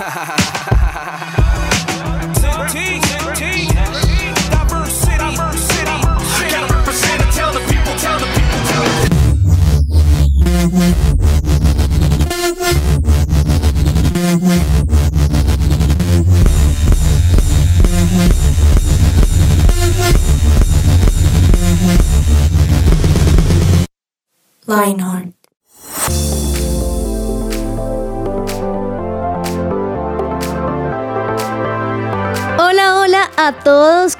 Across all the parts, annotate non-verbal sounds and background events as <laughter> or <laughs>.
ha ha ha ha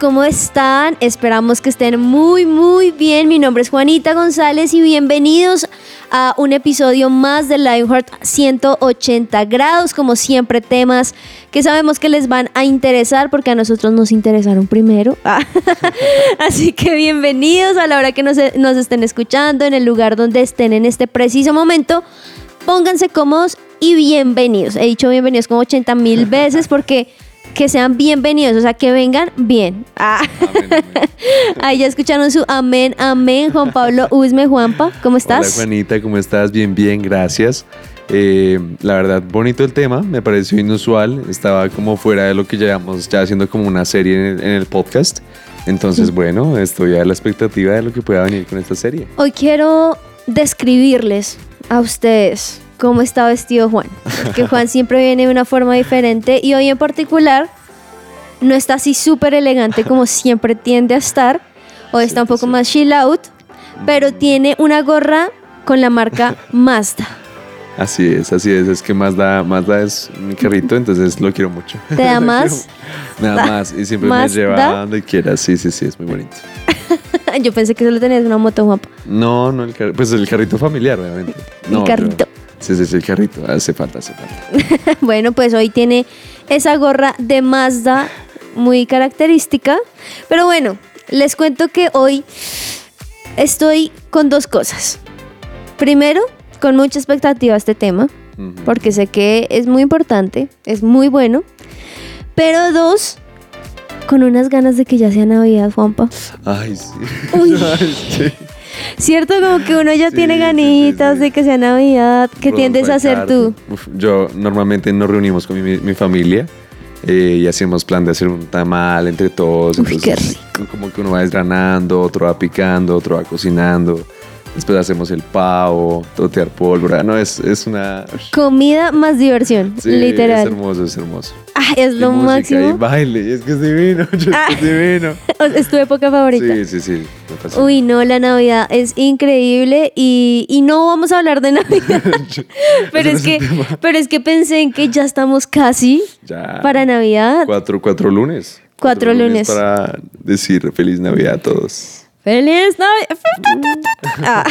¿cómo están? Esperamos que estén muy, muy bien. Mi nombre es Juanita González y bienvenidos a un episodio más de Lionheart 180 grados. Como siempre, temas que sabemos que les van a interesar porque a nosotros nos interesaron primero. <laughs> Así que bienvenidos a la hora que nos, nos estén escuchando, en el lugar donde estén en este preciso momento. Pónganse cómodos y bienvenidos. He dicho bienvenidos como 80 mil veces porque que sean bienvenidos, o sea, que vengan bien. Ah. <laughs> Ahí ya escucharon su amén, amén. Juan Pablo Usme, Juanpa, ¿cómo estás? Hola Juanita, ¿cómo estás? Bien, bien, gracias. Eh, la verdad, bonito el tema, me pareció inusual, estaba como fuera de lo que llevamos ya haciendo como una serie en el, en el podcast. Entonces, bueno, estoy a la expectativa de lo que pueda venir con esta serie. Hoy quiero describirles a ustedes cómo está vestido Juan. Porque Juan siempre viene de una forma diferente y hoy en particular no está así súper elegante como siempre tiende a estar. Hoy está un poco más chill out, pero tiene una gorra con la marca <laughs> Mazda. Así es, así es, es que Mazda, Mazda es mi carrito, entonces lo quiero mucho. ¿Te da <laughs> más? Nada más, y siempre me lleva a donde quiera, sí, sí, sí, es muy bonito. <laughs> Yo pensé que solo tenías una moto, Juanpa. No, no, el car- pues el carrito familiar, obviamente. No, carrito. pero- sí, sí, sí, el carrito, hace falta, hace falta. <laughs> bueno, pues hoy tiene esa gorra de Mazda muy característica. Pero bueno, les cuento que hoy estoy con dos cosas. Primero, con mucha expectativa este tema, porque sé que es muy importante, es muy bueno. Pero dos, con unas ganas de que ya sea Navidad, Juanpa. Ay, sí. Uy. <laughs> Ay, sí. Cierto, como que uno ya Sí, tiene sí, ganitas sí. de que sea Navidad. ¿Qué tiendes a hacer tú? Uf, yo normalmente nos reunimos con mi, mi familia eh, y hacemos plan de hacer un tamal entre todos. Uy, qué Como que uno va desgranando, otro va picando, otro va cocinando. Después hacemos el pavo, totear pólvora. No, es, es una... Comida más diversión, Sí, literal. Es hermoso, es hermoso. Ah, es Y lo música máximo. Y baile, es que es divino, <laughs> yo- Ah. es divino. <laughs> Es tu época favorita. Sí, sí, sí. Uy, no, la Navidad es increíble y, y no vamos a hablar de <laughs> Navidad. pero, es que, pero es que pensé en que ya estamos casi Ya. para Navidad. Cuatro, cuatro lunes. Cuatro lunes. Para decir feliz Navidad a todos. ¡Feliz Navidad! <laughs> Ah.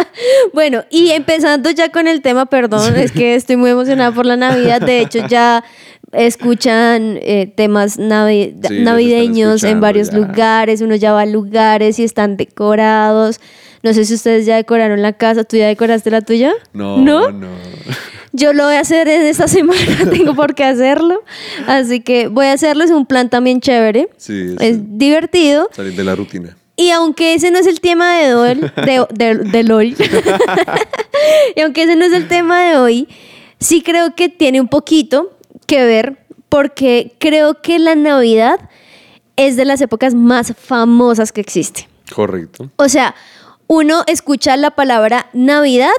<laughs> Bueno, y empezando ya con el tema, perdón, es que estoy muy emocionada por la Navidad. De hecho, ya escuchan eh, temas navi- Sí, navideños en varios ya. lugares. Uno ya va a lugares y están decorados. No sé si ustedes ya decoraron la casa. ¿Tú ya decoraste la tuya? No, ¿No? no. Yo lo voy a hacer en esta <laughs> semana, tengo por qué hacerlo. Así que voy a hacerlo, es un plan también chévere. Sí, Es sí. divertido. Salir de la rutina. Y aunque ese no es el tema de hoy, de, de, de LOL, <laughs> <laughs> y aunque ese no es el tema de hoy, sí creo que tiene un poquito que ver porque creo que la Navidad es de las épocas más famosas que existe. Correcto. O sea, uno escucha la palabra Navidad,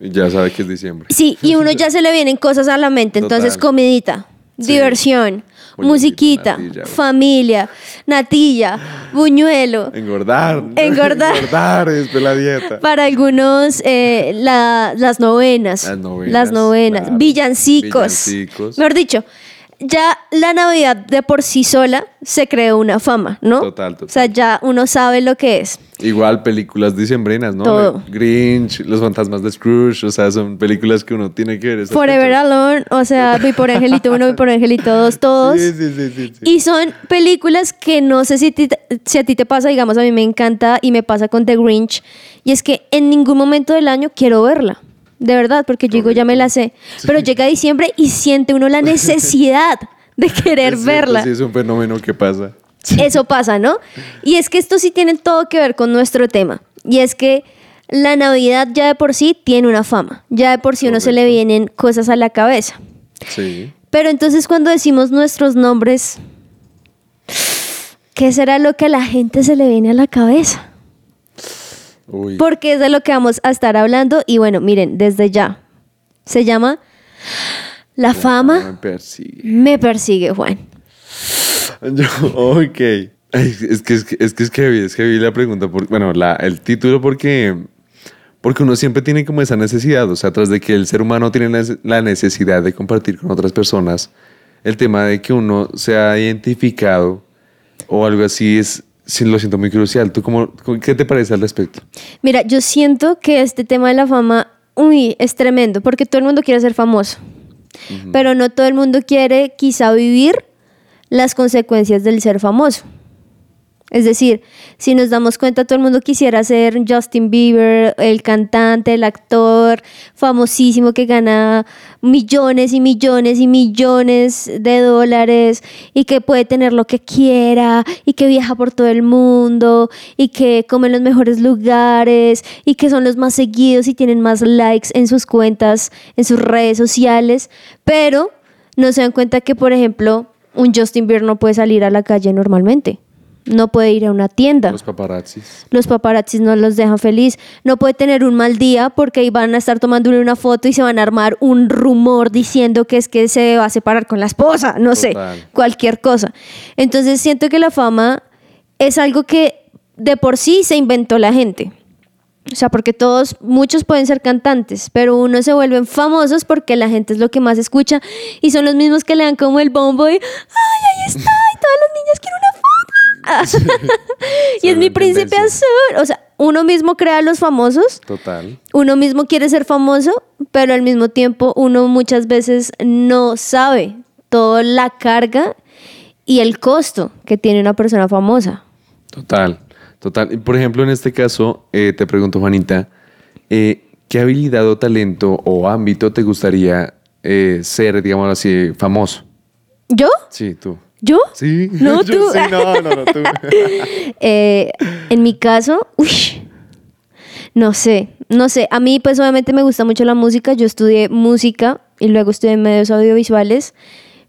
Y ya sabe que es diciembre. sí, y uno <laughs> ya se le vienen cosas a la mente. Entonces, comidita, Sí. diversión, musiquita, natilla, familia, natilla, buñuelo. Engordar. Engordar. <laughs> Engordar es la dieta. Para algunos, eh, la- las novenas. Las novenas, Las novenas, claro. Villancicos. Villancicos. Mejor dicho, ya la Navidad de por sí sola se creó una fama, ¿no? Total, total. O sea, ya uno sabe lo que es. Igual películas dicembrinas, ¿no? Todo. Grinch, Los fantasmas de Scrooge, o sea, son películas que uno tiene que ver. Forever fechas. Alone, o sea, Vi por Angelito 1, Vi por Angelito 2, <laughs> todos. Sí, sí, sí, sí, sí. Y son películas que no sé si, ti- si a ti te pasa, digamos, a mí me encanta y me pasa con The Grinch. Y es que en ningún momento del año quiero verla. De verdad, porque yo digo, ya me la sé. Pero llega diciembre y siente uno la <laughs> necesidad de querer Es cierto, verla. Sí, es un fenómeno que pasa. Eso pasa, ¿no? Y es que esto sí tiene todo que ver con nuestro tema. Y es que la Navidad ya de por sí tiene una fama. Ya de por sí uno se le Correcto. vienen cosas a la cabeza. Sí. Pero entonces cuando decimos nuestros nombres, ¿qué será lo que a la gente se le viene a la cabeza? Uy. Porque es de lo que vamos a estar hablando. Y bueno, miren, desde ya. Se llama La Me fama persigue. me persigue, Juan. <laughs> Yo, ok. Es que es que es que es heavy, es heavy la pregunta. Por, bueno, la, el título porque, porque uno siempre tiene como esa necesidad, o sea, tras de que el ser humano tiene la nece- la necesidad de compartir con otras personas, el tema de que uno sea identificado o algo así es, sí lo siento muy crucial. ¿Tú cómo, qué te parece al respecto? Mira, yo siento que este tema de la fama, uy, es tremendo, porque todo el mundo quiere ser famoso. Pero no todo el mundo quiere quizá vivir las consecuencias del ser famoso. Es decir, si nos damos cuenta, todo el mundo quisiera ser Justin Bieber, el cantante, el actor famosísimo que gana millones y millones y millones de dólares y que puede tener lo que quiera y que viaja por todo el mundo y que come en los mejores lugares y que son los más seguidos y tienen más likes en sus cuentas, en sus redes sociales, pero no se dan cuenta que, por ejemplo, un Justin Bieber no puede salir a la calle normalmente. No puede ir a una tienda. Los paparazzis. Los paparazzis no los dejan feliz. No puede tener un mal día porque ahí van a estar tomándole una foto y se van a armar un rumor diciendo que es que se va a separar con la esposa. No sé, cualquier cosa. Entonces siento que la fama es algo que de por sí se inventó la gente. O sea, porque todos, muchos pueden ser cantantes, pero unos se vuelven famosos porque la gente es lo que más escucha y son los mismos que le dan como el bombo y ¡ay, ahí está! Y todas las niñas <laughs> y es mi príncipe tendencia. azul. O sea, uno mismo crea a los famosos, Total. uno mismo quiere ser famoso, pero al mismo tiempo uno muchas veces no sabe toda la carga y el costo que tiene una persona famosa. Total, total. Por ejemplo, en este caso, eh, te pregunto, Juanita, eh, ¿qué habilidad o talento o ámbito te gustaría eh, ser, digamos así, famoso? ¿Yo? Sí, tú. ¿Yo? Sí. No, <laughs> Yo tú. sí, no, no, no, tú. <laughs> Eh, en mi caso, uy, no sé, no sé. A mí, pues obviamente me gusta mucho la música. Yo estudié música y luego estudié medios audiovisuales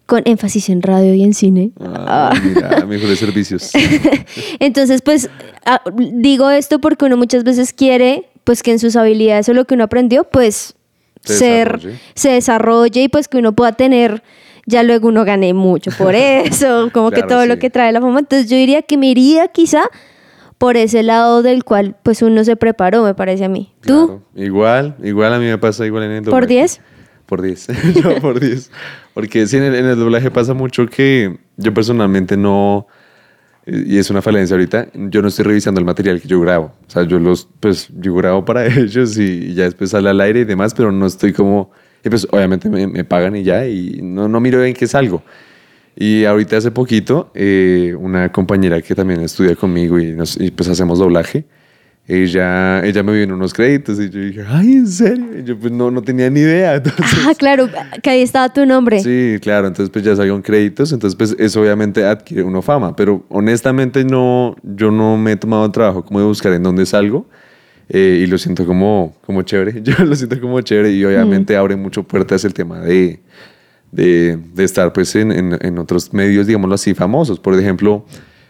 con énfasis en radio y en cine. Ah, mira, mejores servicios. <laughs> Entonces, pues ah, digo esto porque uno muchas veces quiere, pues que en sus habilidades o lo que uno aprendió, pues Se ser, desarrolle. se desarrolle y pues que uno pueda tener, ya luego uno gane mucho por <laughs> eso, como que todo lo que trae la fama. Entonces yo diría que me iría quizá por ese lado del cual pues uno se preparó, me parece a mí. ¿Tú? Igual, igual a mí me pasa igual en el doblaje. ¿Por 10? <laughs> Por 10. yo por 10. Porque sí, en el, en el doblaje pasa mucho que yo personalmente no, y es una falencia ahorita, yo no estoy revisando el material que yo grabo. O sea, yo los, pues, yo grabo para <laughs> ellos y ya después sale al aire y demás, pero no estoy como, y pues obviamente me, me pagan y ya, y no, no miro en qué salgo. Y ahorita hace poquito, eh, una compañera que también estudia conmigo y, nos, y pues hacemos doblaje, ella, ella me vio en unos créditos y yo dije, ay, ¿en serio? Y yo pues no, no tenía ni idea. <laughs> Entonces, Ah, claro, que ahí estaba tu nombre. Sí, claro, entonces pues ya salieron créditos, entonces pues eso obviamente adquiere uno fama, pero honestamente no, yo no me he tomado el trabajo como de buscar en dónde salgo eh, y lo siento como, como chévere, <laughs> yo lo siento como chévere y obviamente abre mucho puertas el tema de, de, de estar pues en, en- en otros medios, digámoslo así, famosos. Por ejemplo,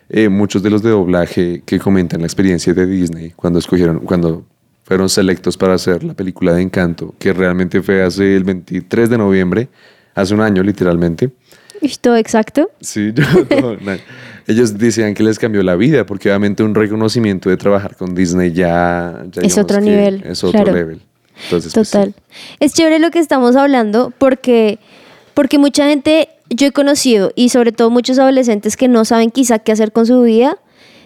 eh, muchos de los de doblaje que comentan la experiencia de Disney cuando escogieron, cuando fueron selectos para hacer la película de Encanto, que realmente fue hace el 23 de noviembre, hace un año literalmente. ¿Y todo exacto? Sí, <laughs> yo, todo, ellos decían que les cambió la vida, porque obviamente un reconocimiento de trabajar con Disney ya, ya Es otro nivel, Es otro claro. level. Entonces, pues, Total. Es chévere lo que estamos hablando porque, porque mucha gente, yo he conocido, y sobre todo muchos adolescentes que no saben quizá qué hacer con su vida,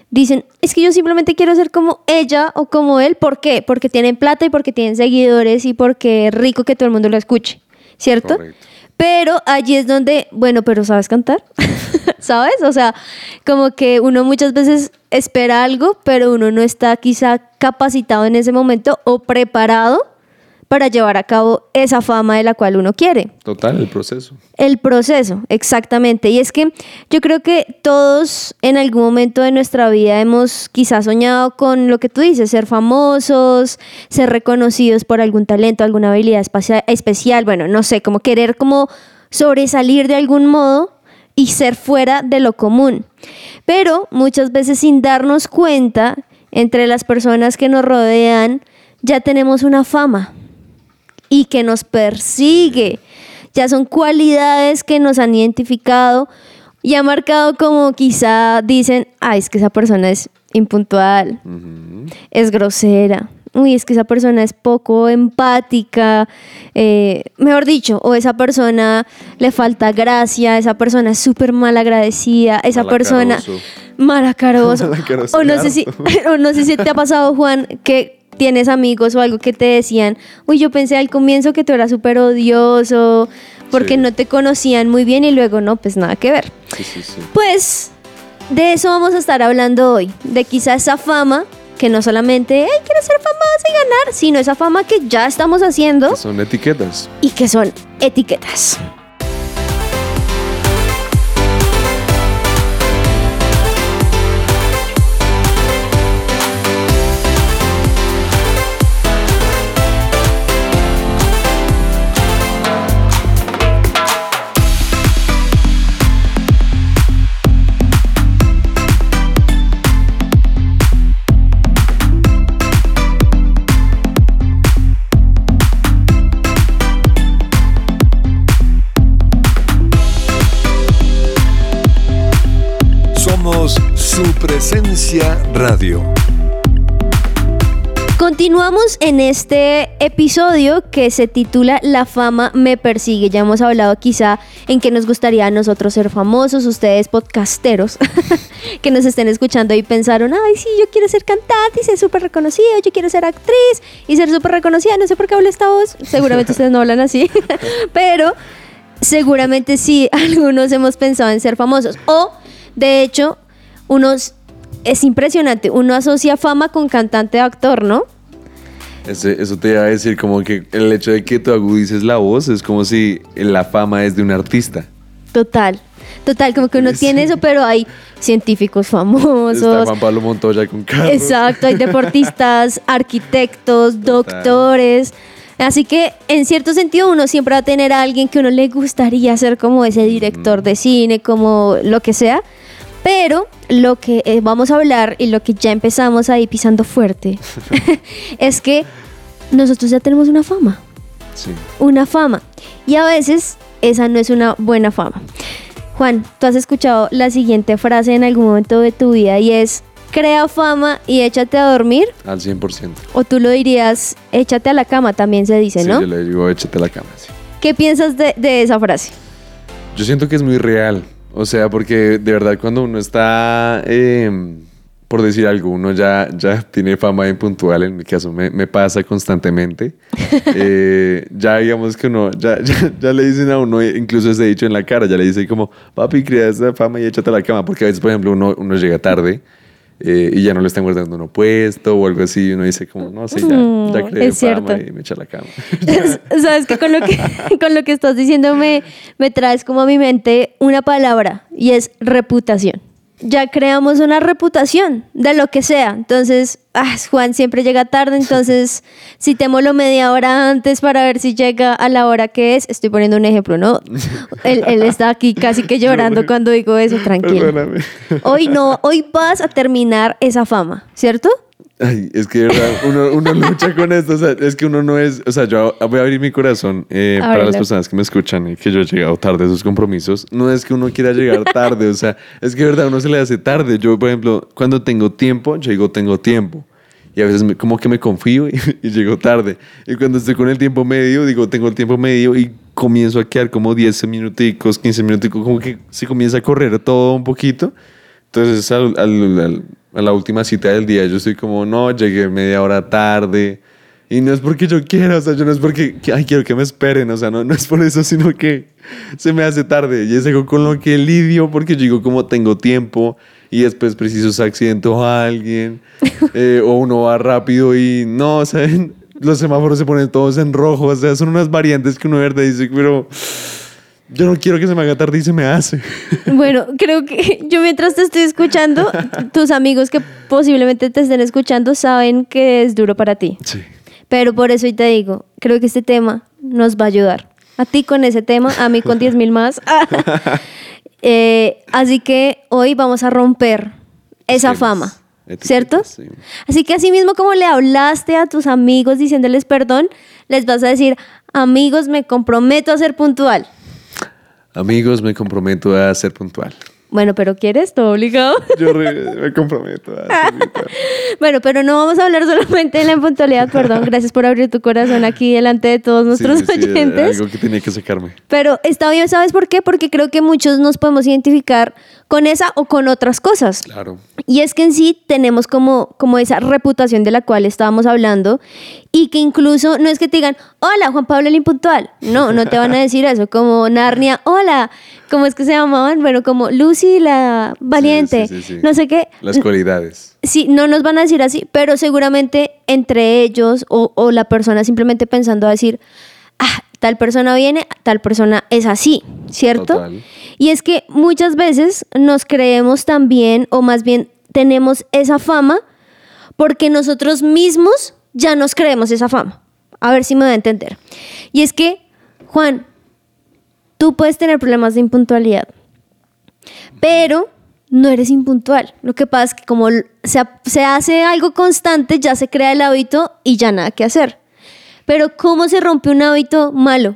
dicen, es que yo simplemente quiero ser como ella o como él. ¿Por qué? Porque tienen plata y porque tienen seguidores y porque es rico que todo el mundo lo escuche, ¿cierto? Correcto. Pero allí es donde, bueno, pero ¿sabes cantar? <laughs> ¿Sabes? O sea, como que uno muchas veces espera algo, pero uno no está quizá capacitado en ese momento o preparado para llevar a cabo esa fama de la cual uno quiere. Total, el proceso. El proceso, exactamente. Y es que yo creo que todos en algún momento de nuestra vida hemos quizás soñado con lo que tú dices, ser famosos, ser reconocidos por algún talento, alguna habilidad especial, bueno, no sé, como querer como sobresalir de algún modo y ser fuera de lo común. Pero muchas veces sin darnos cuenta, entre las personas que nos rodean, ya tenemos una fama y que nos persigue. Ya son cualidades que nos han identificado y ha marcado como quizá dicen, ay, es que esa persona es impuntual, es grosera, uy, es que esa persona es poco empática, eh, mejor dicho, o esa persona le falta gracia, esa persona es súper mal agradecida, esa persona <laughs> malacaroso. o, no sé si, <laughs> o no sé si te ha pasado, Juan, que tienes amigos o algo que te decían, uy, yo pensé al comienzo que tú eras súper odioso, porque no te conocían muy bien y luego no, pues nada que ver. pues de eso vamos a estar hablando hoy, de quizá esa fama que no solamente, hey, quiero ser famosa y ganar, sino esa fama que ya estamos haciendo. Que son etiquetas. Y que son etiquetas. Presencia Radio. Continuamos en este episodio que se titula La fama me persigue. Ya hemos hablado quizá en que nos gustaría a nosotros ser famosos, ustedes podcasteros <laughs> que nos estén escuchando y pensaron, ay, sí, yo quiero ser cantante y ser súper reconocido, yo quiero ser actriz y ser súper reconocida, no sé por qué hablo esta voz, seguramente ustedes no hablan así, <laughs> pero seguramente sí, <laughs> algunos hemos pensado en ser famosos o, de hecho, unos es impresionante. Uno asocia fama con cantante o actor, ¿no? eso te iba a decir, como que el hecho de que tú agudices la voz es como si la fama es de un artista. Total. Total, como que uno tiene eso, pero hay científicos famosos. Está Juan Pablo Montoya con carros. Exacto, hay deportistas, <laughs> arquitectos, doctores. Así que en cierto sentido uno siempre va a tener a alguien que uno le gustaría ser como ese director de cine, como lo que sea. Pero lo que eh, vamos a hablar y lo que ya empezamos ahí pisando fuerte <laughs> <laughs> es que nosotros ya tenemos una fama. Sí. Una fama. Y a veces esa no es una buena fama. Juan, tú has escuchado la siguiente frase en algún momento de tu vida y es, crea fama y échate a dormir. Al 100%. O tú lo dirías, échate a la cama, también se dice, ¿no? Sí, yo le digo, échate a la cama, sí. ¿Qué piensas de, de esa frase? Yo siento que es muy real. O sea, porque de verdad cuando uno está, em, por decir algo, uno ya, ya tiene fama de impuntual, en mi caso me, pasa constantemente. <laughs> Eh, ya digamos que uno, ya, ya, le dicen a uno, incluso ese dicho en la cara, ya le dicen como, papi, crea esa fama y échate a la cama, porque a veces, por ejemplo, uno, uno llega tarde. Eh, y ya no le están guardando uno puesto o algo así, y uno dice como, no, sí, ya, ya mm, es cierto. y me echa la cama. <laughs> Sabes que con lo que, <laughs> con lo que estás diciendo me, me traes como a mi mente una palabra y es reputación ya creamos una reputación de lo que sea. Entonces, ah, Juan siempre llega tarde, entonces <laughs> si lo media hora antes para ver si llega a la hora que es. Estoy poniendo un ejemplo, ¿no? <laughs> él, él está aquí casi que llorando cuando digo eso, tranquilo. Hoy no, <laughs> hoy vas a terminar esa fama, ¿cierto? Ay, es que verdad, uno, uno <laughs> lucha con esto. O sea, es que uno no es. O sea, yo voy a abrir mi corazón eh, para las personas que me escuchan y que yo he llegado tarde a sus compromisos. No es que uno quiera llegar tarde. o sea, es que verdad uno se le hace tarde. Yo, por ejemplo, cuando tengo tiempo, yo digo tengo tiempo. Y a veces como que me confío y, <laughs> y, llego tarde. Y cuando estoy con el tiempo medio, digo tengo el tiempo medio y comienzo a quedar como 10 minuticos, 15 minuticos, como que se comienza a correr todo un poquito. Entonces, al, al a la última cita del día, yo estoy como, no, llegué media hora tarde. Y no es porque yo quiera, o sea, yo no es porque, ay, quiero que me esperen, o sea, no, no es por eso, sino que se me hace tarde. Y es algo con lo que lidio, porque yo digo, como tengo tiempo y después preciso se accidentó a alguien, <laughs> eh, o uno va rápido y no, ¿saben? <laughs> Los semáforos se ponen todos en rojo, o sea, son unas variantes que uno de verdad dice, pero yo no quiero que se me haga tarde y se me hace. <laughs> Bueno, creo que <laughs> yo mientras te estoy escuchando, <laughs> tus amigos que posiblemente te estén escuchando saben que es duro para ti. Sí. Pero por eso hoy te digo, creo que este tema nos va a ayudar. A ti con ese tema, a mí con 10 mil más. Eh, así que hoy vamos a romper esa Esquemas, fama, etiquetas, ¿cierto? sí. Así que así mismo como le hablaste a tus amigos diciéndoles perdón, les vas a decir, amigos, me comprometo a ser puntual. Amigos, me comprometo a ser puntual. Bueno, pero ¿quieres? Todo obligado. <laughs> Yo re- me comprometo a. <laughs> Bueno, pero no vamos a hablar solamente de la impuntualidad, perdón. Gracias por abrir tu corazón aquí delante de todos nuestros Sí, sí, oyentes. algo que tenía que sacarme. Pero está bien, ¿sabes por qué? Porque creo que muchos nos podemos identificar con esa o con otras cosas. Claro. Y es que en sí tenemos como, como esa reputación de la cual estábamos hablando y que incluso no es que te digan, hola Juan Pablo el impuntual. No, no te van a decir eso. Como Narnia, hola. ¿Cómo es que se llamaban? Bueno, como Lucy la valiente. sí, sí, sí. No sé qué. Las cualidades. Sí, no nos van a decir así, pero seguramente entre ellos o, o la persona simplemente pensando a decir, ah, tal persona viene, tal persona es así, ¿cierto? Total. Y es que muchas veces nos creemos también, o más bien tenemos esa fama, porque nosotros mismos ya nos creemos esa fama. A ver si me voy a entender. Y es que, Juan, tú puedes tener problemas de impuntualidad, pero no eres impuntual. Lo que pasa es que como se, se hace algo constante, ya se crea el hábito y ya nada que hacer. Pero ¿cómo se rompe un hábito malo?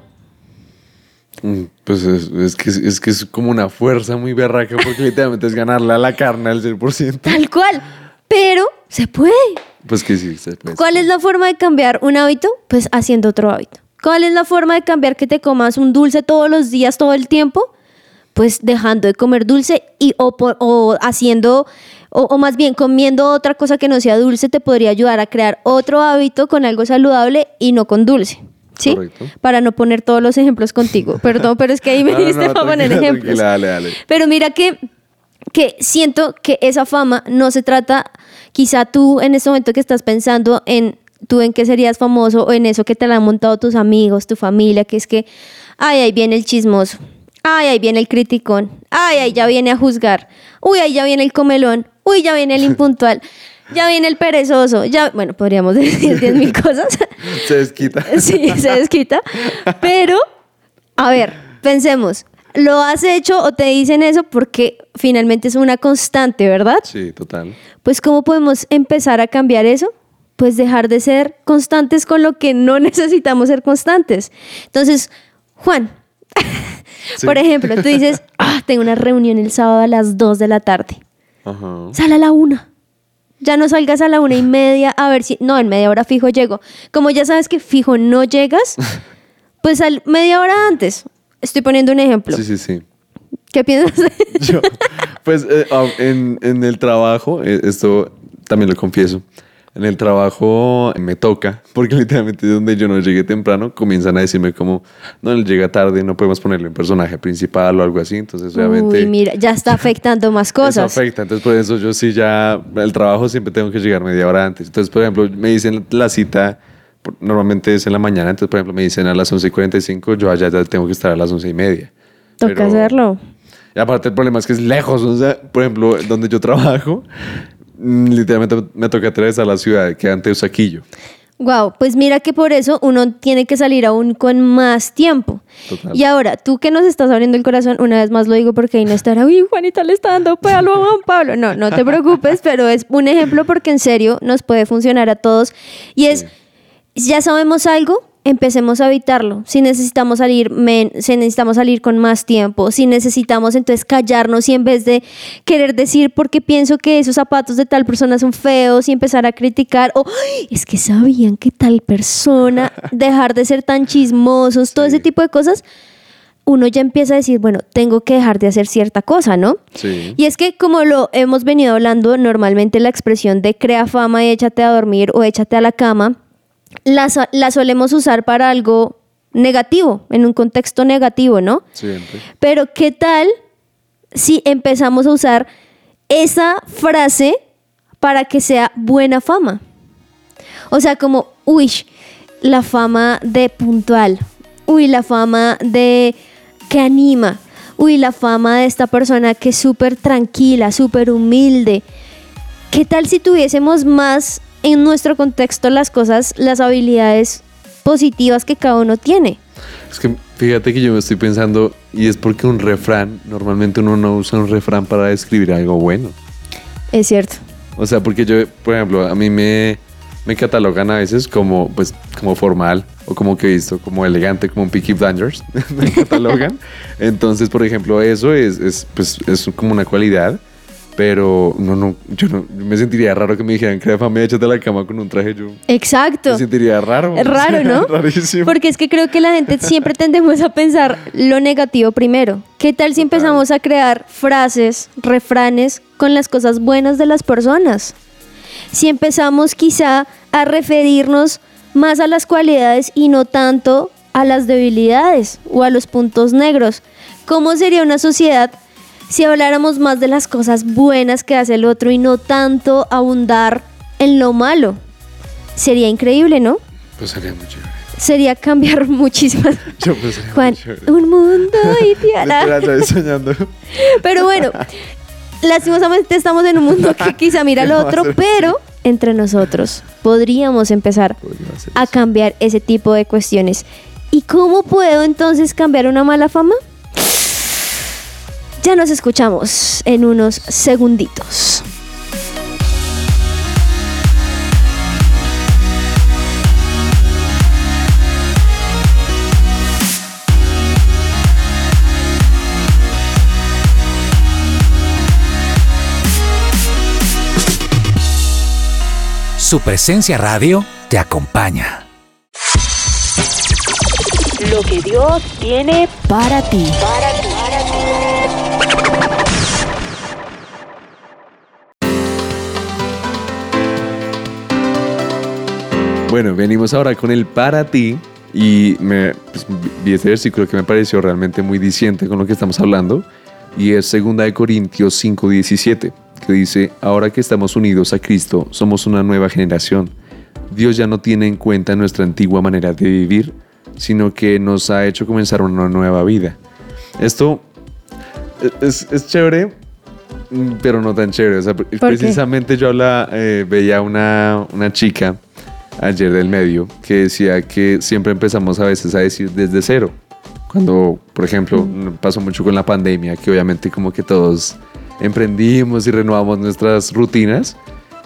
Mm, Pues es, es que, es que es como una fuerza muy berraca porque literalmente es ganarle a la carne al 100%. Tal cual. Pero se puede. Pues que sí, se puede. ¿Cuál es la forma de cambiar un hábito? Pues haciendo otro hábito. ¿Cuál es la forma de cambiar que te comas un dulce todos los días, todo el tiempo? Pues dejando de comer dulce y o, por- o haciendo, o, o más bien comiendo otra cosa que no sea dulce te podría ayudar a crear otro hábito con algo saludable y no con dulce. ¿Sí? Correcto. Para no poner todos los ejemplos contigo. <laughs> Perdón, pero es que ahí me No, no, para poner ejemplos. dale, dale. Pero mira que, que siento que esa fama no se trata, quizá tú en este momento que estás pensando en tú en qué serías famoso o en eso que te la han montado tus amigos, tu familia, que es que, ay, ahí viene el chismoso, ay, ahí viene el criticón, ay, ahí ya viene a juzgar, uy, ahí ya viene el comelón, uy, ya viene el impuntual. <laughs> Ya viene el perezoso, ya, bueno, podríamos <laughs> decir diez mil cosas. Se desquita. <laughs> Sí, se desquita. Pero, a ver, pensemos. ¿Lo has hecho o te dicen eso porque finalmente es una constante, verdad? Sí, total. Pues ¿cómo podemos empezar a cambiar eso? Pues dejar de ser constantes con lo que no <laughs> necesitamos ser constantes. Entonces, Juan, <laughs> Sí. por ejemplo, tú dices, <laughs> ah, tengo una reunión el sábado a las 2 de la tarde. Ajá. Sal a la una. Ya no salgas a la una y media a ver si. No, en media hora fijo llego. Como ya sabes que fijo no llegas, pues al media hora antes. Estoy poniendo un ejemplo. Sí, sí, sí. ¿Qué piensas? Yo, pues eh, ah, en, en el trabajo, eh, esto también lo confieso, en el trabajo me toca, porque <laughs> literalmente donde yo no llegué temprano, comienzan a decirme como, no, él llega tarde, no podemos ponerle un personaje principal o algo así, entonces obviamente... Uy, mira, ya está <laughs> afectando más Eso cosas. afecta, entonces por eso yo sí ya, el trabajo siempre tengo que llegar media hora antes. Entonces, por ejemplo, me dicen la cita, normalmente es en la mañana, entonces, por ejemplo, me dicen a las 11 y 45, yo allá ya tengo que estar a las 11 y media. Toca Pero- hacerlo. y aparte el problema es que es lejos, o sea, por ejemplo, donde yo trabajo, literalmente me toca atravesar la ciudad que antes Saquillo. Wow, pues mira que por eso uno tiene que salir aún con más tiempo. Total. Y ahora, tú que nos estás abriendo el corazón, una vez más lo digo porque ahí no estará, uy, Juanita le está dando palo a Juan Pablo. No, no te preocupes, pero es un ejemplo porque en serio nos puede funcionar a todos. Y es, ya sabemos algo, empecemos a evitarlo. Si necesitamos salir, men- si necesitamos salir con más tiempo, si necesitamos entonces callarnos y en vez de querer decir porque pienso que esos zapatos de tal persona son feos y empezar a criticar o "Ay, es que sabían que tal persona <laughs> dejar de ser tan chismosos, todo Sí. ese tipo de cosas, uno ya empieza a decir, bueno, tengo que dejar de hacer cierta cosa, ¿no? Sí. Y es que como lo hemos venido hablando, normalmente la expresión de crea fama y échate a dormir o échate a la cama, la, la solemos usar para algo negativo, en un contexto negativo, ¿no? Siempre. Pero ¿qué tal si empezamos a usar esa frase para que sea buena fama? O sea, como, uy, la fama de puntual, uy, la fama de que anima, uy, la fama de esta persona que es súper tranquila, súper humilde. ¿Qué tal si tuviésemos más en nuestro contexto las cosas, las habilidades positivas que cada uno tiene? Es que fíjate que yo me estoy pensando, y es porque un refrán, normalmente uno no usa un refrán para describir algo bueno. Es cierto. O sea, porque yo, por ejemplo, a mí me, me catalogan a veces como, pues, como formal o como que he visto, como elegante, como un Peaky Blinders, <laughs> me catalogan. <laughs> Entonces, por ejemplo, eso es, es, pues, es como una cualidad pero no, no, yo no, me sentiría raro que me dijeran, créame, échate a la cama con un traje yo. Exacto. Me sentiría raro. Es <laughs> raro, ¿no? <laughs> Rarísimo. Porque es que creo que la gente siempre <laughs> tendemos a pensar lo negativo primero. ¿Qué tal si empezamos a crear frases, refranes con las cosas buenas de las personas? Si empezamos quizá a referirnos más a las cualidades y no tanto a las debilidades o a los puntos negros. ¿Cómo sería una sociedad si habláramos más de las cosas buenas que hace el otro y no tanto abundar en lo malo. Sería increíble, ¿no? Pues sería muy chévere. Sería cambiar <laughs> muchísimas. Yo pues Juan, un mundo ideal. <laughs> Soñando. Pero bueno, lastimosamente estamos en un mundo que quizá mira al ¿Qué va a otro, pero entre nosotros podríamos empezar a cambiar ese tipo de cuestiones. ¿Y cómo puedo entonces cambiar una mala fama? Ya nos escuchamos en unos segunditos. Su presencia radio te acompaña. Lo que Dios tiene Para ti. Bueno, venimos ahora con el para ti y me, pues, vi este versículo que me pareció realmente muy diciente con lo que estamos hablando y es 2 de Corintios 5:17 que dice, ahora que estamos unidos a Cristo, somos una nueva generación. Dios ya no tiene en cuenta nuestra antigua manera de vivir, sino que nos ha hecho comenzar una nueva vida. Esto es, es chévere, mm, pero no tan chévere. O sea, qué? precisamente yo habla, eh, veía una, una chica ayer del medio que decía que siempre empezamos a veces a decir desde cero. Cuando, por ejemplo, pasó mucho con la pandemia, que obviamente como que todos emprendimos y renovamos nuestras rutinas,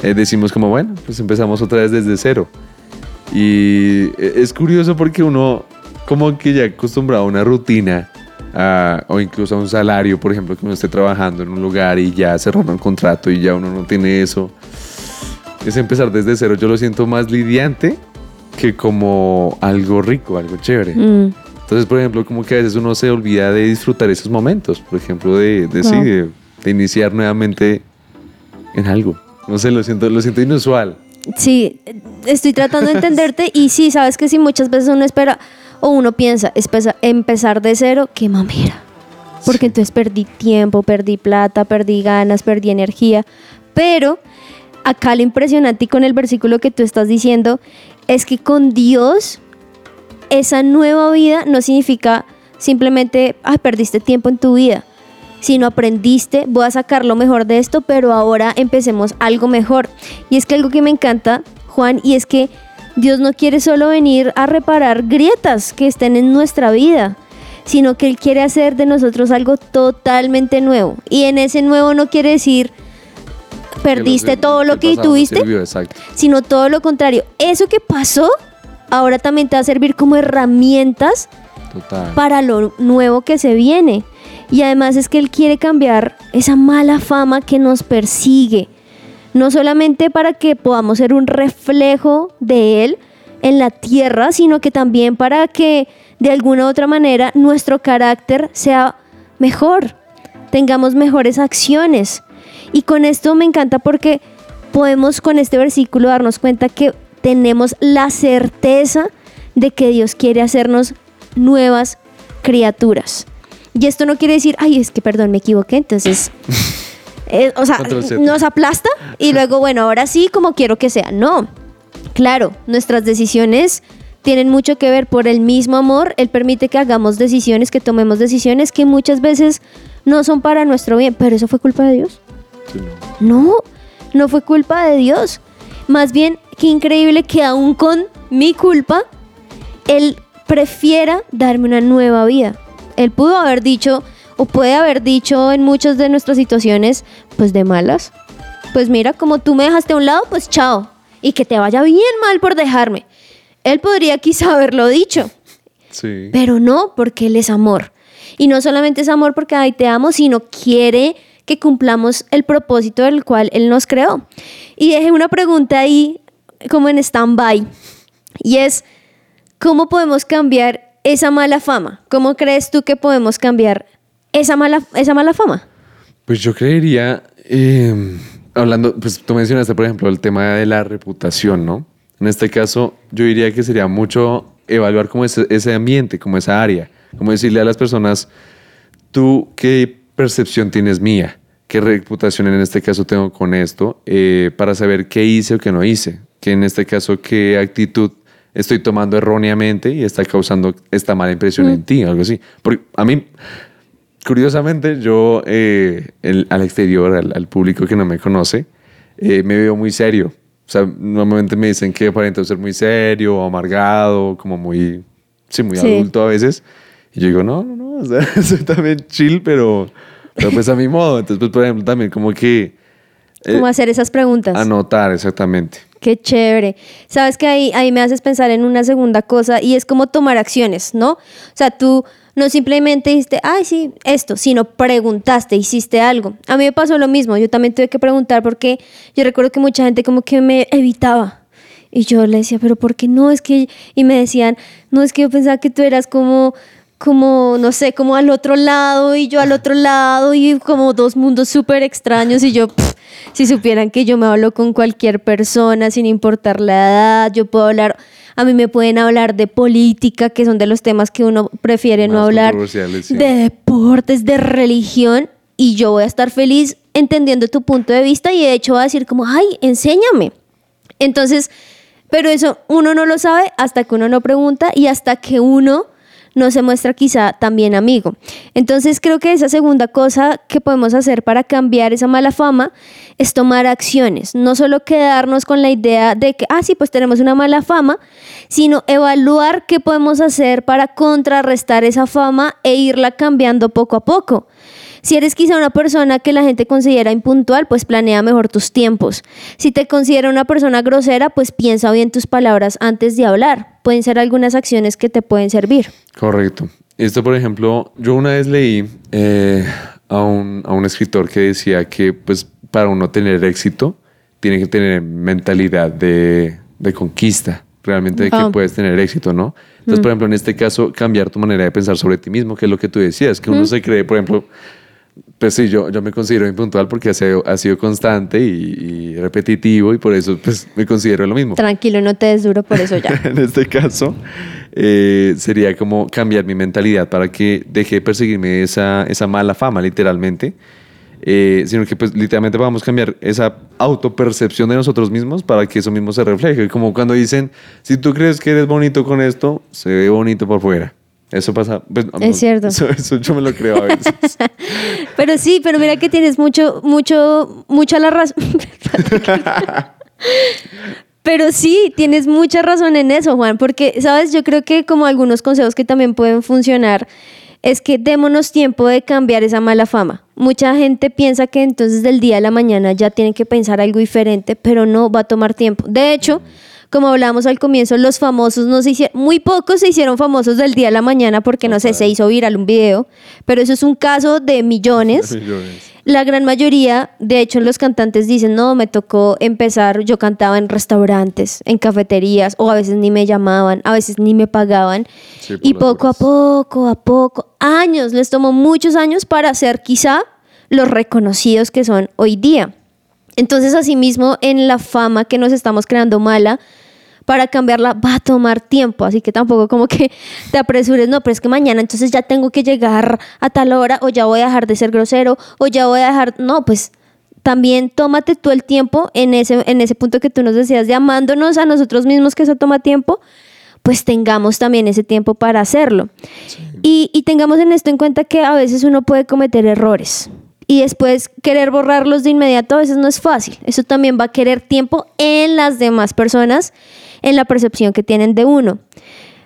eh, decimos como, bueno, pues empezamos otra vez desde cero. Y eh, es curioso porque uno como que ya acostumbrado a una rutina a- o incluso a un salario, por ejemplo, que uno esté trabajando en un lugar y ya cerraron un contrato y ya uno no tiene eso. Es empezar desde cero. Yo lo siento más lidiante que como algo rico, algo chévere. Mm, Entonces, por ejemplo, como que a veces uno se olvida de disfrutar esos momentos. Por ejemplo, de, de, sí, Wow. de- de iniciar nuevamente en algo. No sé, lo siento, lo siento inusual. Sí, estoy tratando de entenderte y sí, sabes que si muchas veces uno espera o uno piensa empezar de cero, qué mamera. Porque entonces perdí tiempo, perdí plata, perdí ganas, perdí energía. Pero acá lo impresionante con el versículo que tú estás diciendo es que con Dios esa nueva vida no significa simplemente, ay, perdiste tiempo en tu vida, sino aprendiste, voy a sacar lo mejor de esto, pero ahora empecemos algo mejor. Y es que algo que me encanta, Juan, y es que Dios no quiere solo venir a reparar grietas que estén en nuestra vida, sino que Él quiere hacer de nosotros algo totalmente nuevo. Y en ese nuevo no quiere decir perdiste Que todo lo que pasado tuviste, sirvió, sino todo lo contrario. Eso que pasó ahora también te va a servir como herramientas Total. para lo nuevo que se viene. Y además es que Él quiere cambiar esa mala fama que nos persigue. No solamente para que podamos ser un reflejo de Él en la tierra, sino que también para que de alguna u otra manera nuestro carácter sea mejor, tengamos mejores acciones. Y con esto me encanta porque podemos con este versículo darnos cuenta que tenemos la certeza de que Dios quiere hacernos nuevas criaturas. Y esto no quiere decir, ay, es que perdón, me equivoqué, entonces... <laughs> eh, o sea, nos aplasta y luego, bueno, ahora sí como quiero que sea. No, claro, nuestras decisiones tienen mucho que ver por el mismo amor. Él permite que hagamos decisiones, que tomemos decisiones que muchas veces no son para nuestro bien, pero eso fue culpa de Dios. No, no fue culpa de Dios. Más bien, qué increíble que aún con mi culpa, Él prefiera darme una nueva vida. Él pudo haber dicho, o puede haber dicho en muchas de nuestras situaciones, pues de malas. Pues mira, como tú me dejaste a un lado, pues chao. Y que te vaya bien mal por dejarme. Él podría quizá haberlo dicho, Sí. pero no, porque Él es amor. Y no solamente es amor porque ay, te amo, sino quiere que cumplamos el propósito del cual Él nos creó. Y dejé una pregunta ahí como en stand-by. Y es, ¿cómo podemos cambiar esa mala fama? ¿Cómo crees tú que podemos cambiar esa mala, esa mala fama? Pues yo creería, eh, hablando, pues tú mencionaste, por ejemplo, el tema de la reputación, ¿no? En este caso, yo diría que sería mucho evaluar como ese, ese ambiente, como esa área, como decirle a las personas, tú qué percepción tienes mía, qué reputación en este caso tengo con esto, eh, para saber qué hice o qué no hice, que en este caso qué actitud estoy tomando erróneamente y está causando esta mala impresión en ti, algo así. Porque a mí, Curiosamente, yo eh, el- al exterior, al, al público que no me conoce, eh, me veo muy serio. O sea, normalmente me dicen que aparento ser muy serio, amargado, como muy, sí, muy Sí. adulto a veces. Y yo digo, no, no, no, o sea, <laughs> soy también chill, pero, pero pues a mi modo. Entonces, pues, por ejemplo, también como que eh, ¿Cómo hacer esas preguntas? anotar exactamente. Qué chévere. Sabes que ahí, ahí me haces pensar en una segunda cosa y es como tomar acciones, ¿no? O sea, tú no simplemente dijiste, ay, sí, esto, sino preguntaste, hiciste algo. A mí me pasó lo mismo, yo también tuve que preguntar porque yo recuerdo que mucha gente como que me evitaba. Y yo le decía, pero ¿por qué no? Es que, y me decían, no, es que yo pensaba que tú eras como, como, no sé, como al otro lado y yo al otro lado y como dos mundos súper extraños y yo, pff, si supieran que yo me hablo con cualquier persona sin importar la edad, yo puedo hablar, a mí me pueden hablar de política, que son de los temas que uno prefiere no hablar, sí. de deportes, de religión y yo voy a estar feliz entendiendo tu punto de vista y de hecho voy a decir como, ay, enséñame. Entonces, pero eso uno no lo sabe hasta que uno no pregunta y hasta que uno no se muestra quizá también amigo. Entonces creo que esa segunda cosa que podemos hacer para cambiar esa mala fama es tomar acciones, no solo quedarnos con la idea de que, ah, sí, pues tenemos una mala fama, sino evaluar qué podemos hacer para contrarrestar esa fama e irla cambiando poco a poco. Si eres quizá una persona que la gente considera impuntual, pues planea mejor tus tiempos. Si te considera una persona grosera, pues piensa bien tus palabras antes de hablar. Pueden ser algunas acciones que te pueden servir. Correcto. Esto, por ejemplo, yo una vez leí eh, a, un, a un escritor que decía que, pues, para uno tener éxito, tiene que tener mentalidad de, de conquista, realmente de que puedes tener éxito, ¿no? Entonces, por ejemplo, en este caso, cambiar tu manera de pensar sobre ti mismo, que es lo que tú decías, que uno se cree, por ejemplo, pues sí, yo, yo me considero impuntual porque ha sido, ha sido constante y, y repetitivo y por eso, pues, me considero lo mismo. Tranquilo, no te des duro por eso ya. <laughs> en este caso, eh, sería como cambiar mi mentalidad para que deje de perseguirme esa, esa mala fama, literalmente. Eh, sino que pues literalmente vamos a cambiar esa autopercepción de nosotros mismos para que eso mismo se refleje. Como cuando dicen, si tú crees que eres bonito con esto, se ve bonito por fuera. Eso pasa. pues, Es cierto. Eso, eso yo me lo creo a veces. <laughs> Pero sí, pero mira que tienes mucho, mucho, mucha la razón. <laughs> Pero sí, tienes mucha razón en eso, Juan, porque, sabes, yo creo que como algunos consejos que también pueden funcionar es que démonos tiempo de cambiar esa mala fama. Mucha gente piensa que entonces del día a la mañana ya tienen que pensar algo diferente, pero no va a tomar tiempo. De hecho, como hablábamos al comienzo, los famosos no se hicieron, muy pocos se hicieron famosos del día a la mañana porque no sé, se hizo viral un video, pero eso es un caso de millones. <laughs> Millones. La gran mayoría, de hecho, los cantantes dicen, no, me tocó empezar, yo cantaba en restaurantes, en cafeterías, o a veces ni me llamaban, a veces ni me pagaban. Sí, y poco a poco, a poco, años, les tomó muchos años para ser quizá los reconocidos que son hoy día. Entonces, asimismo, en la fama que nos estamos creando mala, para cambiarla va a tomar tiempo, así que tampoco como que te apresures, no, pero es que mañana entonces ya tengo que llegar a tal hora o ya voy a dejar de ser grosero o ya voy a dejar, no, pues también tómate tú el tiempo en ese, en ese punto que tú nos decías de amándonos a nosotros mismos, que eso toma tiempo, pues tengamos también ese tiempo para hacerlo. Y, y tengamos en esto en cuenta que a veces uno puede cometer errores y después querer borrarlos de inmediato a veces no es fácil. Eso también va a querer tiempo en las demás personas, en la percepción que tienen de uno.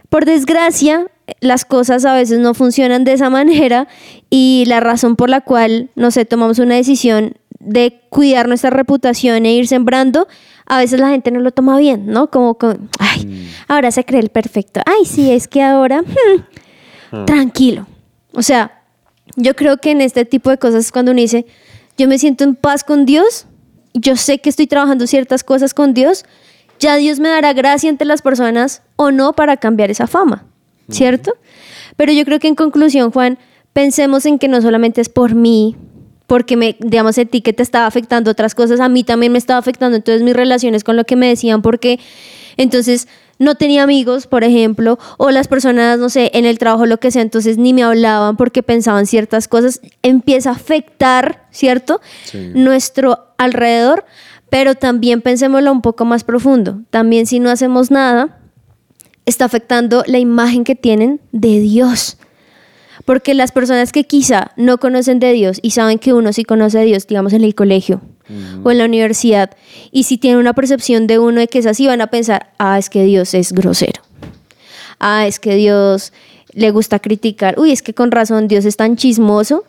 Por desgracia, las cosas a veces no funcionan de esa <laughs> manera y la razón por la cual, no sé, tomamos una decisión de cuidar nuestra reputación e ir sembrando, a veces la gente no lo toma bien, ¿no? Como, ay, ahora se cree el perfecto. Ay, sí, es que ahora, <laughs> hmm, tranquilo. O sea, yo creo que en este tipo de cosas cuando uno dice, yo me siento en paz con Dios, yo sé que estoy trabajando ciertas cosas con Dios, ya Dios me dará gracia entre las personas o no para cambiar esa fama, ¿cierto? Pero yo creo que en conclusión, Juan, pensemos en que no solamente es por mí, porque me, digamos, a ti que te estaba afectando otras cosas, a mí también me estaba afectando entonces mis relaciones con lo que me decían, porque entonces no tenía amigos, por ejemplo, o las personas, no sé, en el trabajo, lo que sea, entonces ni me hablaban porque pensaban ciertas cosas, empieza a afectar, ¿cierto? Nuestro alrededor, pero también pensémoslo un poco más profundo. También si no hacemos nada, está afectando la imagen que tienen de Dios. Porque las personas que quizá no conocen de Dios y saben que uno sí conoce de Dios, digamos en el colegio o en la universidad, y si tienen una percepción de uno de que es así, van a pensar, ah, es que Dios es grosero. Ah, es que Dios le gusta criticar. Uy, es que con razón Dios es tan chismoso.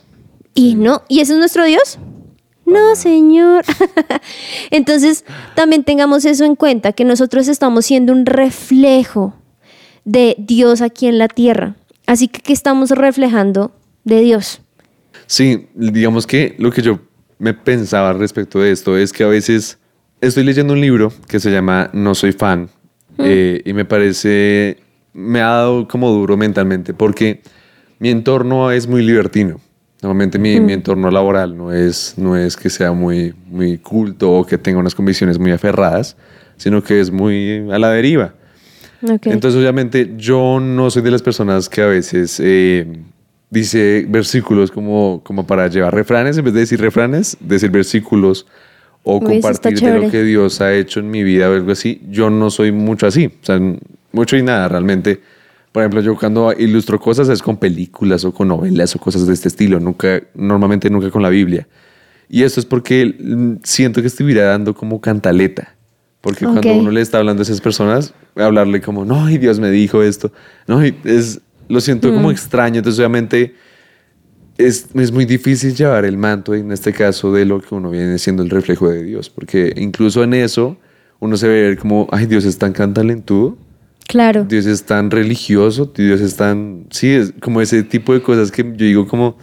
Y no, ¿y ese es nuestro Dios? No, Señor. <laughs> Entonces, también tengamos eso en cuenta, que nosotros estamos siendo un reflejo de Dios aquí en la tierra. Así que, ¿qué estamos reflejando de Dios? Sí, digamos que lo que yo me pensaba respecto de esto es que a veces estoy leyendo un libro que se llama No soy fan eh, y me parece, me ha dado como duro mentalmente porque mi entorno es muy libertino. Normalmente mi, mi, entorno laboral no es, no es que sea muy, muy culto o que tenga unas convicciones muy aferradas, sino que es muy a la deriva. Entonces, obviamente, yo no soy de las personas que a veces eh, dice versículos como, como para llevar refranes, en vez de decir refranes, decir versículos o compartir de lo que Dios ha hecho en mi vida o algo así. Yo no soy mucho así, o sea, mucho y nada realmente. Por ejemplo, yo cuando ilustro cosas es con películas o con novelas o cosas de este estilo, nunca, normalmente nunca con la Biblia. Y esto es porque siento que estuviera dando como cantaleta. Porque cuando uno le está hablando a esas personas, hablarle como, no, y Dios me dijo esto, no, es, lo siento como mm. extraño. Entonces, obviamente, es, es, muy difícil llevar el manto, en este caso, de lo que uno viene siendo el reflejo de Dios. Porque incluso en eso, uno se ve como, ay, Dios es tan cantalentudo. Claro. Dios es tan religioso, Dios es tan. Sí, es como ese tipo de cosas que yo digo, como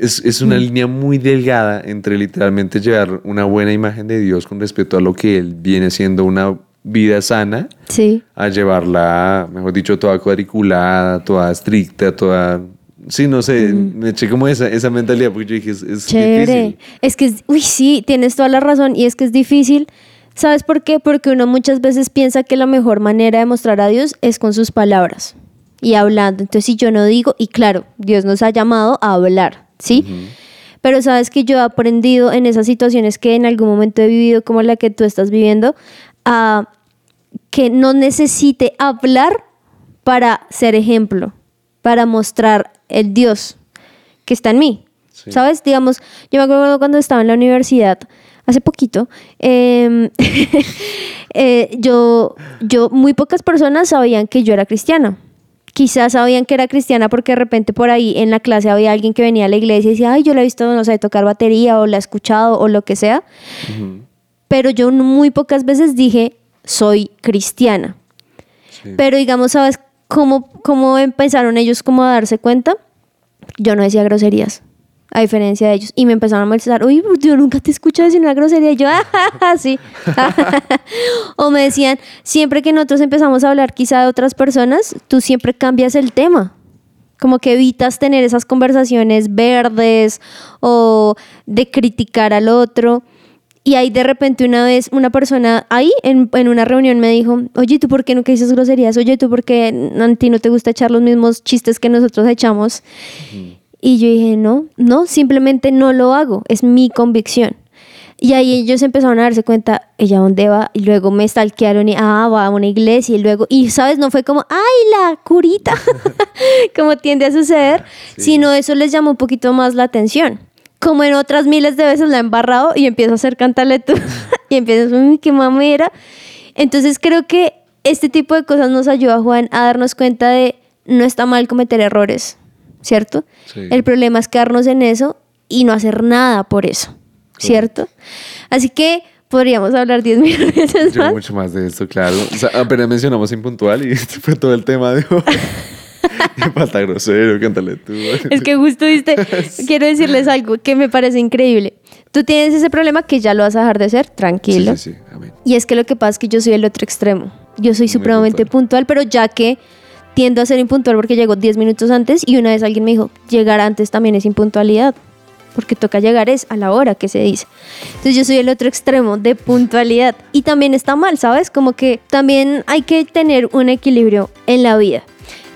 es, una mm. línea muy delgada entre literalmente llevar una buena imagen de Dios con respecto a lo que Él viene siendo una vida sana, sí. a llevarla, mejor dicho, toda cuadriculada, toda estricta, toda... Sí, no sé, mm. me eché como esa, esa mentalidad porque yo dije, es, es Chévere. Es que, uy, sí, tienes toda la razón y es que es difícil. ¿Sabes por qué? Porque uno muchas veces piensa que la mejor manera de mostrar a Dios es con sus palabras y hablando. Entonces, si yo no digo, y claro, Dios nos ha llamado a hablar, ¿sí? Pero sabes que yo he aprendido en esas situaciones que en algún momento he vivido, como la que tú estás viviendo, a que no necesite hablar para ser ejemplo, para mostrar el Dios que está en mí. ¿Sabes? Digamos, yo me acuerdo cuando estaba en la universidad, hace poquito, em, <laughs> eh, yo, yo, muy pocas personas sabían que yo era cristiana quizás sabían que era cristiana porque de repente por ahí en la clase había alguien que venía a la iglesia y decía, ay, yo la he visto, no sé, tocar batería o la he escuchado o lo que sea. Pero yo muy pocas veces dije, soy cristiana. Pero digamos, ¿sabes cómo, cómo empezaron ellos como a darse cuenta? Yo no decía groserías a diferencia de ellos. Y me empezaron a molestar, uy, yo nunca te escucho decir una grosería. Y yo, <laughs> ah, sí. <laughs> o me decían, siempre que nosotros empezamos a hablar quizá de otras personas, tú siempre cambias el tema. Como que evitas tener esas conversaciones verdes o de criticar al otro. Y ahí de repente una vez una persona ahí en, en, una reunión me dijo, oye, ¿tú por qué nunca dices groserías? Oye, ¿tú por qué a ti no te gusta echar los mismos chistes que nosotros echamos? Y yo dije, no, no, simplemente no lo hago, es mi convicción. Y ahí ellos empezaron a darse cuenta, ella dónde va, y luego me stalkearon y, ah, va a una iglesia, y luego, y sabes, no fue como, ay, la curita, <laughs> como tiende a suceder, sino eso les llamó un poquito más la atención. Como en otras miles de veces la he embarrado y empiezo a hacer cantarle tú, <laughs> y empiezas, uy, qué mamera. Entonces creo que este tipo de cosas nos ayuda, Juan, a darnos cuenta de no está mal cometer errores, ¿cierto? Sí. El problema es quedarnos en eso y no hacer nada por eso, ¿cierto? Así que podríamos hablar 10 <laughs> mil veces Yo más. mucho más de esto, claro. O sea, apenas mencionamos impuntual y <laughs> este fue todo el tema de hoy. <laughs> Falta grosero, cántale tú. <laughs> Es que justo viste, <laughs> quiero decirles algo que me parece increíble. Tú tienes ese problema que ya lo vas a dejar de ser, tranquilo. Sí, sí, sí. Amén. Y es que lo que pasa es que yo soy el otro extremo. Yo soy Muy supremamente puntual. pero ya que tiendo a ser impuntual porque llego 10 minutos antes y una vez alguien me dijo, llegar antes también es impuntualidad, porque toca llegar es a la hora que se dice. Entonces yo soy el otro extremo de puntualidad y también está mal, ¿sabes? Como que también hay que tener un equilibrio en la vida.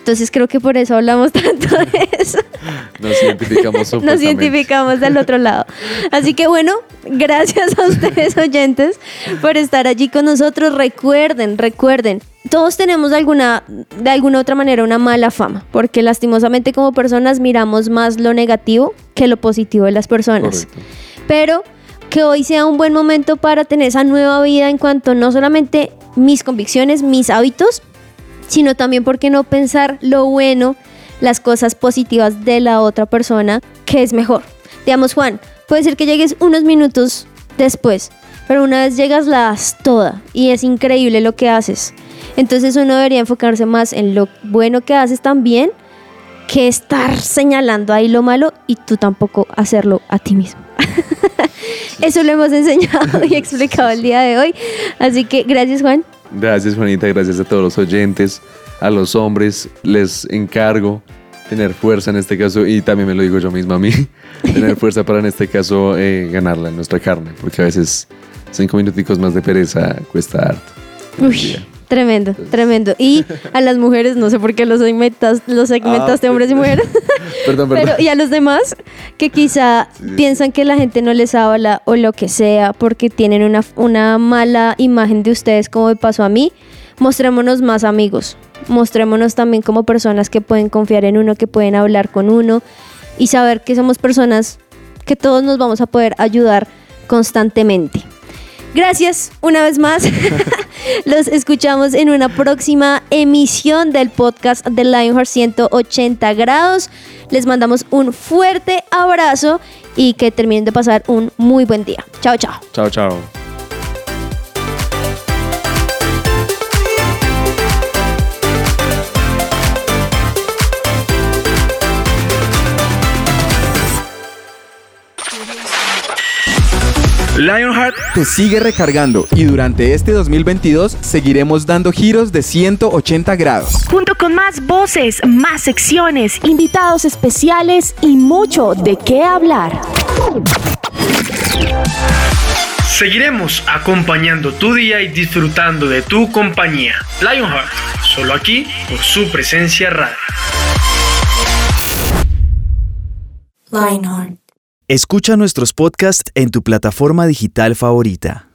Entonces creo que por eso hablamos <laughs> tanto de eso. Nos identificamos <laughs> Nos identificamos del otro lado. Así que bueno, gracias a ustedes <laughs> oyentes por estar allí con nosotros. Recuerden, recuerden, todos tenemos de alguna, de alguna otra manera una mala fama, porque lastimosamente como personas miramos más lo negativo que lo positivo de las personas. Correcto. Pero que hoy sea un buen momento para tener esa nueva vida en cuanto no solamente mis convicciones, mis hábitos, sino también, ¿por qué no pensar lo bueno, las cosas positivas de la otra persona, que es mejor? Digamos, Juan, puede ser que llegues unos minutos después, pero una vez llegas la das toda y es increíble lo que haces. Entonces uno debería enfocarse más en lo bueno que haces también que estar señalando ahí lo malo y tú tampoco hacerlo a ti mismo. Eso lo hemos enseñado <laughs> y explicado el día de hoy. Así que gracias Juan. Gracias, Juanita. Gracias a todos los oyentes, a los hombres. Les encargo tener fuerza en este caso, y también me lo digo yo misma a mí, <laughs> tener fuerza para en este caso eh, ganarla en nuestra carne, porque a veces cinco minuticos más de pereza cuesta harto. Uy, tremendo, tremendo. Y a las mujeres, no sé por qué los segmentas, los segmentaste Ah, hombres y mujeres, <laughs> Perdón, perdón. pero y a los demás que quizá piensan que la gente no les habla o lo que sea porque tienen una, una mala imagen de ustedes como me pasó a mí, mostrémonos más amigos, mostrémonos también como personas que pueden confiar en uno, que pueden hablar con uno y saber que somos personas que todos nos vamos a poder ayudar constantemente. Gracias una vez más. <laughs> Los escuchamos en una próxima emisión del podcast de Lionheart 180 grados. Les mandamos un fuerte abrazo y que terminen de pasar un muy buen día. Chao, chao. Chao, chao. Lionheart te sigue recargando y durante este 2022 seguiremos dando giros de 180 grados. Junto con más voces, más secciones, invitados especiales y mucho de qué hablar. Seguiremos acompañando tu día y disfrutando de tu compañía. Lionheart, solo aquí por su presencia radio. Escucha nuestros podcasts en tu plataforma digital favorita.